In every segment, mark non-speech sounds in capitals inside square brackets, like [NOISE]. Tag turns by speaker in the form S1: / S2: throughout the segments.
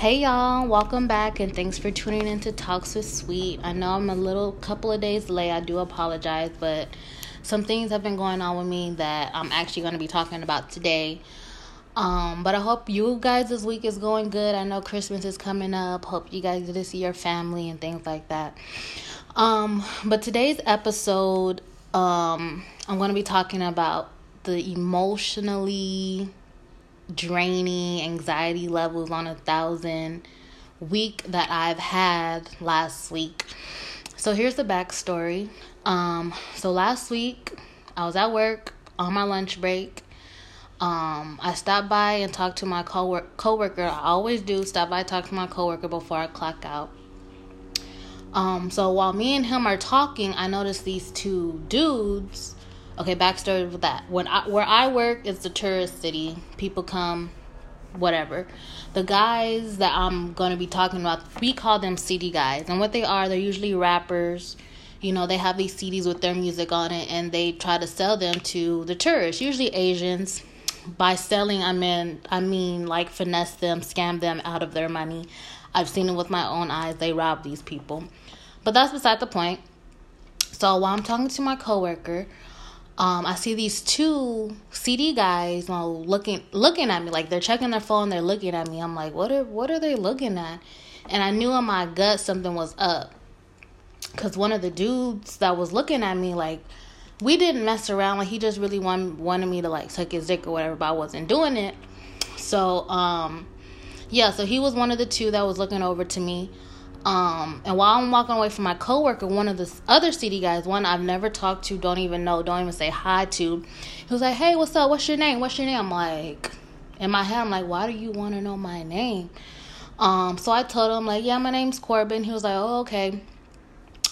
S1: Hey y'all, welcome back and thanks for tuning in to Talks with Sweet. I know I'm a little couple of days late. I do apologize, but some things have been going on with me that I'm actually going to be talking about today. Um, but I hope you guys this week is going good. I know Christmas is coming up. Hope you guys get to see your family and things like that. Um, but today's episode, um, I'm going to be talking about the emotionally draining anxiety levels on a thousand week that I've had last week. So here's the backstory. Um, so last week I was at work on my lunch break. Um, I stopped by and talked to my co coworker. I always do stop by talk to my coworker before I clock out. Um, so while me and him are talking, I noticed these two dudes Okay, backstory with that. When I where I work is the tourist city. People come, whatever. The guys that I'm gonna be talking about, we call them CD guys, and what they are, they're usually rappers. You know, they have these CDs with their music on it, and they try to sell them to the tourists, usually Asians. By selling, I mean I mean like finesse them, scam them out of their money. I've seen it with my own eyes. They rob these people, but that's beside the point. So while I'm talking to my coworker, um, I see these two CD guys you know, looking looking at me like they're checking their phone. They're looking at me. I'm like, what are what are they looking at? And I knew in my gut something was up, cause one of the dudes that was looking at me like we didn't mess around. Like he just really wanted me to like suck his dick or whatever, but I wasn't doing it. So um, yeah. So he was one of the two that was looking over to me. Um, and while I'm walking away from my coworker, one of the other CD guys, one I've never talked to, don't even know, don't even say hi to, he was like, "Hey, what's up? What's your name? What's your name?" I'm like, in my head, I'm like, "Why do you want to know my name?" Um, so I told him like, "Yeah, my name's Corbin." He was like, "Oh, okay."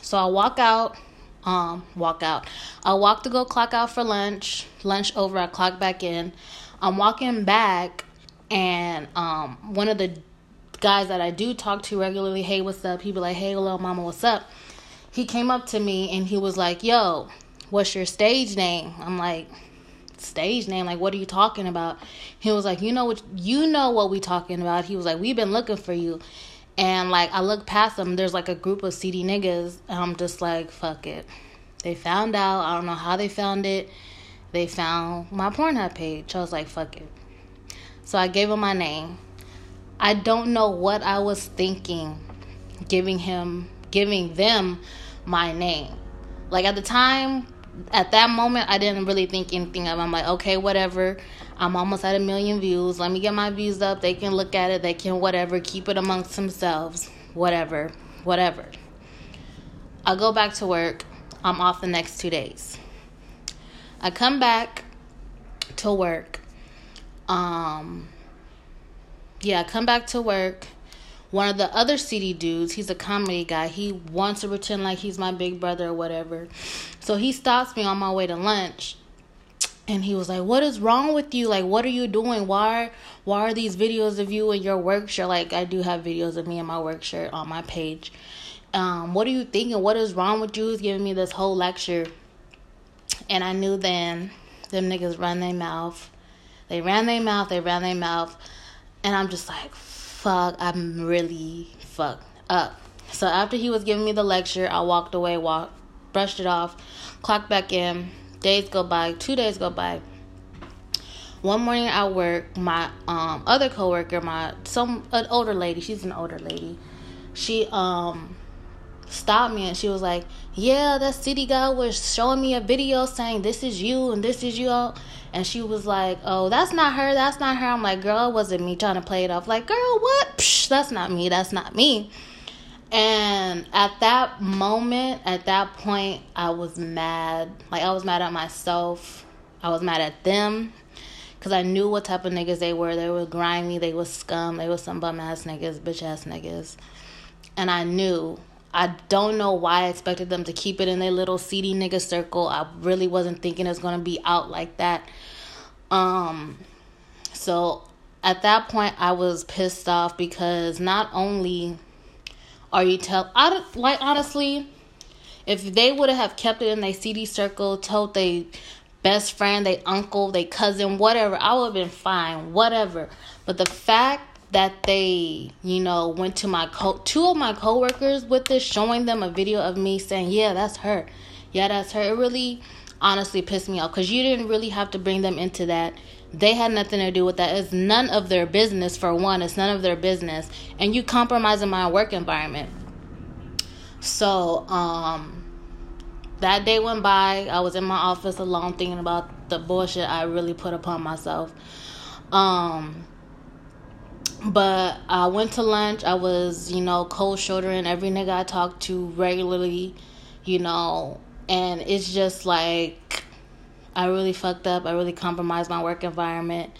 S1: So I walk out, um, walk out. I walk to go clock out for lunch. Lunch over, I clock back in. I'm walking back, and um, one of the guys that I do talk to regularly, hey, what's up? He be like, hey, hello, mama, what's up? He came up to me and he was like, yo, what's your stage name? I'm like, stage name? Like, what are you talking about? He was like, you know what, you know what we talking about. He was like, we've been looking for you. And like, I look past them, there's like a group of CD niggas. I'm just like, fuck it. They found out. I don't know how they found it. They found my Pornhub page. I was like, fuck it. So I gave him my name. I don't know what I was thinking giving him giving them my name. Like at the time, at that moment I didn't really think anything of it. I'm like, okay, whatever. I'm almost at a million views. Let me get my views up. They can look at it, they can whatever, keep it amongst themselves. Whatever. Whatever. I go back to work. I'm off the next two days. I come back to work. Um yeah, come back to work. One of the other CD dudes, he's a comedy guy. He wants to pretend like he's my big brother or whatever. So he stops me on my way to lunch and he was like, "What is wrong with you? Like, what are you doing? Why, why are these videos of you in your work shirt? Like, I do have videos of me in my work shirt on my page. Um, what are you thinking? What is wrong with you? He's giving me this whole lecture, and I knew then them niggas run their mouth. They ran their mouth. They ran their mouth. And I'm just like, fuck, I'm really fucked up. So after he was giving me the lecture, I walked away, walked, brushed it off, clocked back in. Days go by, two days go by. One morning at work, my um other coworker, my some an older lady, she's an older lady. She um stopped me and she was like, Yeah, that CD guy was showing me a video saying this is you and this is you. And she was like, Oh, that's not her, that's not her. I'm like, Girl, it wasn't me trying to play it off. Like, girl, what? Psh, that's not me, that's not me. And at that moment, at that point, I was mad. Like, I was mad at myself. I was mad at them. Because I knew what type of niggas they were. They were grimy. They were scum. They were some bum ass niggas, bitch ass niggas. And I knew I don't know why I expected them to keep it in their little seedy nigga circle. I really wasn't thinking it's gonna be out like that. Um, so at that point, I was pissed off because not only are you tell I like honestly, if they would have kept it in their CD circle, told they best friend, they uncle, they cousin, whatever, I would have been fine, whatever. But the fact that they, you know, went to my co two of my coworkers with this, showing them a video of me saying, "Yeah, that's her. Yeah, that's her." It really, honestly, pissed me off because you didn't really have to bring them into that. They had nothing to do with that. It's none of their business. For one, it's none of their business, and you compromising my work environment. So, um, that day went by. I was in my office alone, thinking about the bullshit I really put upon myself. Um but I went to lunch. I was, you know, cold shouldering every nigga I talked to regularly, you know, and it's just like I really fucked up. I really compromised my work environment.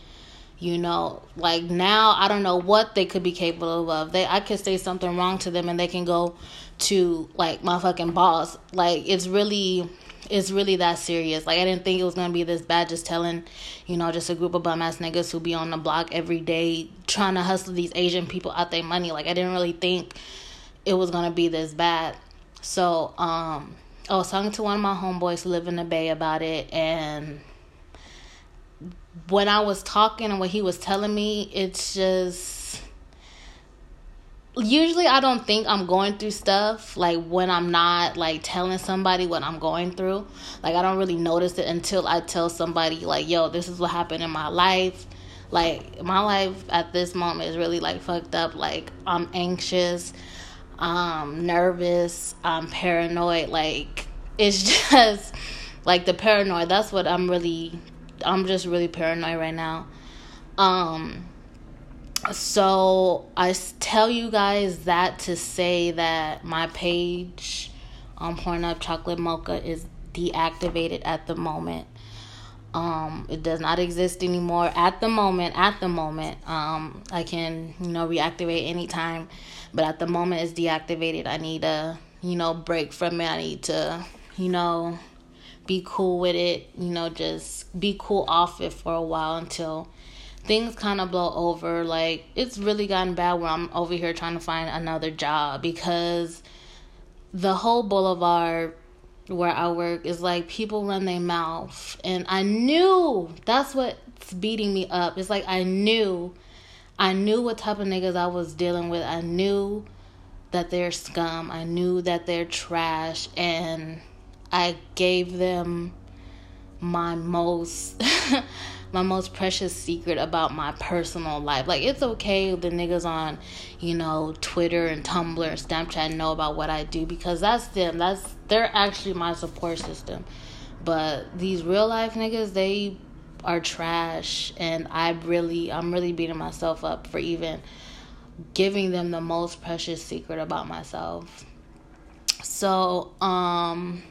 S1: You know, like now I don't know what they could be capable of. They I could say something wrong to them and they can go to like my fucking boss. Like it's really it's really that serious. Like I didn't think it was gonna be this bad. Just telling, you know, just a group of bum ass niggas who be on the block every day trying to hustle these Asian people out their money. Like I didn't really think it was gonna be this bad. So um, I was talking to one of my homeboys who live in the Bay about it, and when I was talking and what he was telling me, it's just usually I don't think I'm going through stuff like when I'm not like telling somebody what I'm going through. Like I don't really notice it until I tell somebody like, "Yo, this is what happened in my life." Like my life at this moment is really like fucked up. Like I'm anxious, I'm nervous, I'm paranoid. Like it's [LAUGHS] just like the paranoid. That's what I'm really I'm just really paranoid right now. Um so I tell you guys that to say that my page on Pornhub Chocolate Mocha is deactivated at the moment. Um, it does not exist anymore at the moment. At the moment, um, I can you know reactivate anytime, but at the moment it's deactivated. I need a you know break from it. I need to you know be cool with it. You know, just be cool off it for a while until things kind of blow over. Like it's really gotten bad where I'm over here trying to find another job because the whole boulevard where I work is like people run their mouth and I knew that's what's beating me up. It's like I knew I knew what type of niggas I was dealing with. I knew that they're scum. I knew that they're trash and I gave them my most [LAUGHS] my most precious secret about my personal life. Like it's okay the niggas on, you know, Twitter and Tumblr and Snapchat know about what I do because that's them. That's they're actually my support system. But these real life niggas, they are trash and I really I'm really beating myself up for even giving them the most precious secret about myself. So, um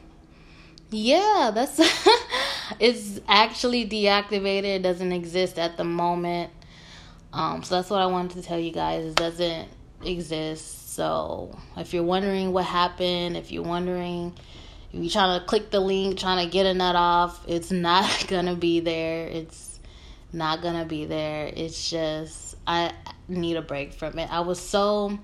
S1: yeah, that's [LAUGHS] it's actually deactivated. It doesn't exist at the moment. Um, so that's what I wanted to tell you guys. It doesn't exist. So if you're wondering what happened, if you're wondering, if you're trying to click the link, trying to get a nut off, it's [LAUGHS] not gonna be there. It's not gonna be there. It's just I need a break from it. I was so,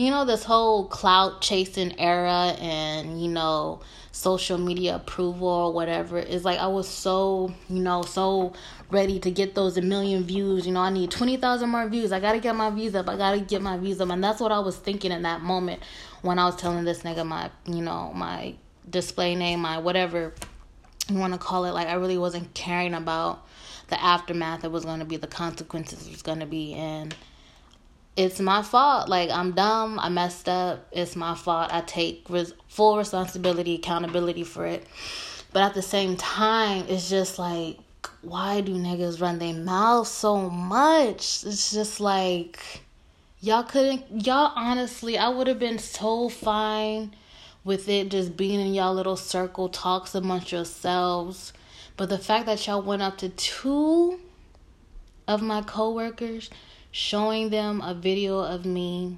S1: you know, this whole clout chasing era, and you know social media approval or whatever is like I was so, you know, so ready to get those a million views. You know, I need 20,000 more views. I got to get my views up. I got to get my views up. And that's what I was thinking in that moment when I was telling this nigga my, you know, my display name, my whatever you want to call it. Like, I really wasn't caring about the aftermath. It was going to be the consequences. It was going to be. And it's my fault. Like I'm dumb. I messed up. It's my fault. I take res- full responsibility, accountability for it. But at the same time, it's just like, why do niggas run their mouth so much? It's just like, y'all couldn't. Y'all honestly, I would have been so fine with it just being in y'all little circle talks amongst yourselves. But the fact that y'all went up to two of my coworkers showing them a video of me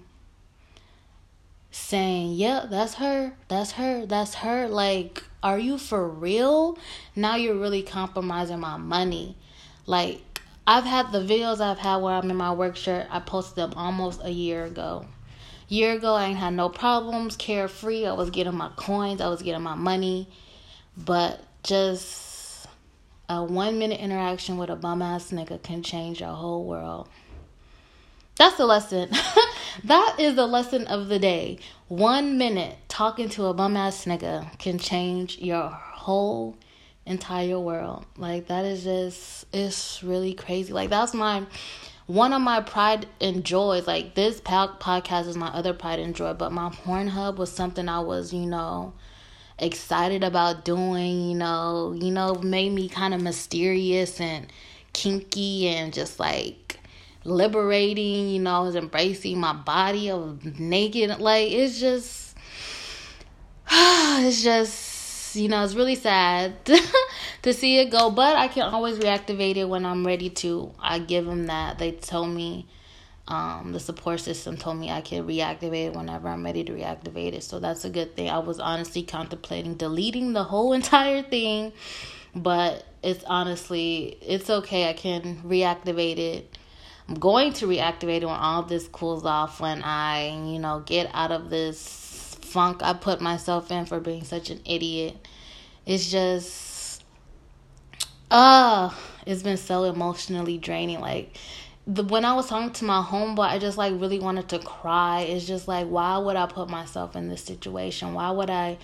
S1: saying, Yeah, that's her, that's her, that's her. Like, are you for real? Now you're really compromising my money. Like, I've had the videos I've had where I'm in my work shirt, I posted them almost a year ago. Year ago, I ain't had no problems, carefree. I was getting my coins, I was getting my money. But just a one minute interaction with a bum ass nigga can change your whole world. that's the lesson. [LAUGHS] that is the lesson of the day. One minute talking to a bum ass nigga can change your whole entire world. Like that is just it's really crazy. Like that's my one of my pride and joys. Like this podcast is my other pride and joy, but my Pornhub was something I was, you know, excited about doing, you know, you know, made me kind of mysterious and kinky and just like liberating, you know, I was embracing my body of naked like it's just [SIGHS] it's just you know, it's really sad [LAUGHS] to see it go, but I can always reactivate it when I'm ready to. I give them that. They told me um, the support system told me I could reactivate it whenever I'm ready to reactivate it. So that's a good thing. I was honestly contemplating deleting the whole [LAUGHS] entire thing, but it's honestly it's okay. I can reactivate it. I'm going to reactivate it when all this cools off when I, you know, get out of this funk I put myself in for being such an idiot. It's just uh it's been so emotionally draining like the when I was talking to my homeboy, I just like really wanted to cry. It's just like why would I put myself in this situation? Why would I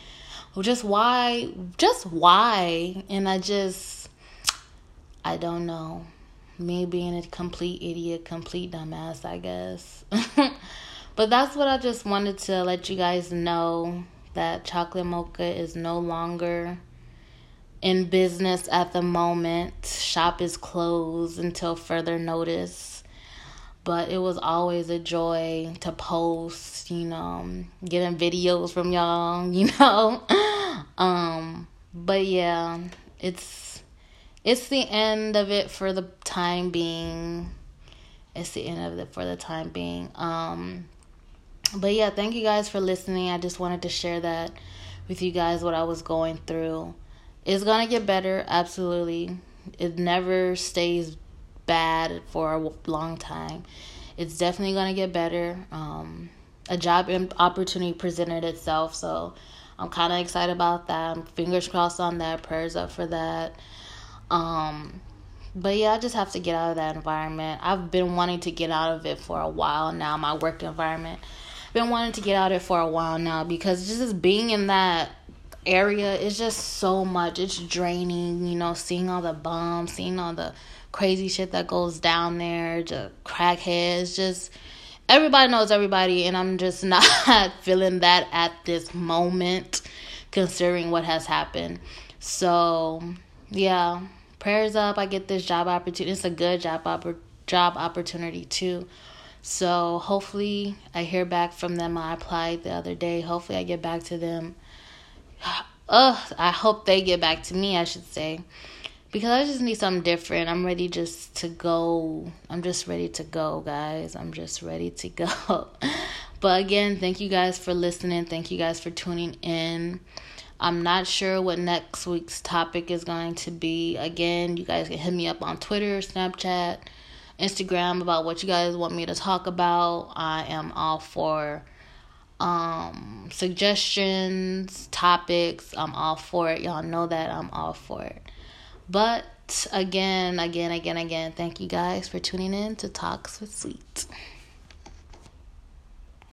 S1: just why just why? And I just I don't know. Me being a complete idiot, complete dumbass, I guess. [LAUGHS] but that's what I just wanted to let you guys know that chocolate mocha is no longer in business at the moment. Shop is closed until further notice. But it was always a joy to post, you know, getting videos from y'all, [LAUGHS] you know. um, but yeah, it's it's the end of it for the time being. It's the end of it for the time being. Um, but yeah, thank you guys for listening. I just wanted to share that with you guys what I was going through. It's gonna get better, absolutely. It never stays bad for a long time. It's definitely gonna get better. Um, a job opportunity presented itself, so I'm kind of excited about that. Fingers crossed on that. Prayers up for that. Um, but yeah, I just have to get out of that environment. I've been wanting to get out of it for a while now. My work environment, been wanting to get out of it for a while now because just being in that area is just so much. It's draining, you know, seeing all the bombs, seeing all the crazy shit that goes down there, just crackheads, just everybody knows everybody, and I'm just [LAUGHS] not feeling that at this moment, considering what has happened. So, yeah, prayers up. I get this job opportunity. It's a good job oppor- job opportunity too. So hopefully I hear back from them. I applied the other day. Hopefully I get back to them ugh, I hope they get back to me, I should say. Because I just need something different. I'm ready just to go. I'm just ready to go, guys. I'm just ready to go. [LAUGHS] but again, thank you guys for listening. Thank you guys for tuning in. I'm not sure what next week's topic is going to be. Again, you guys can hit me up on Twitter, Snapchat, Instagram about what you guys want me to talk about. I am all for um suggestions, topics, I'm all for it. Y'all know that I'm all for it. But again, again, again, again, thank you guys for tuning in to Talks with Sweet.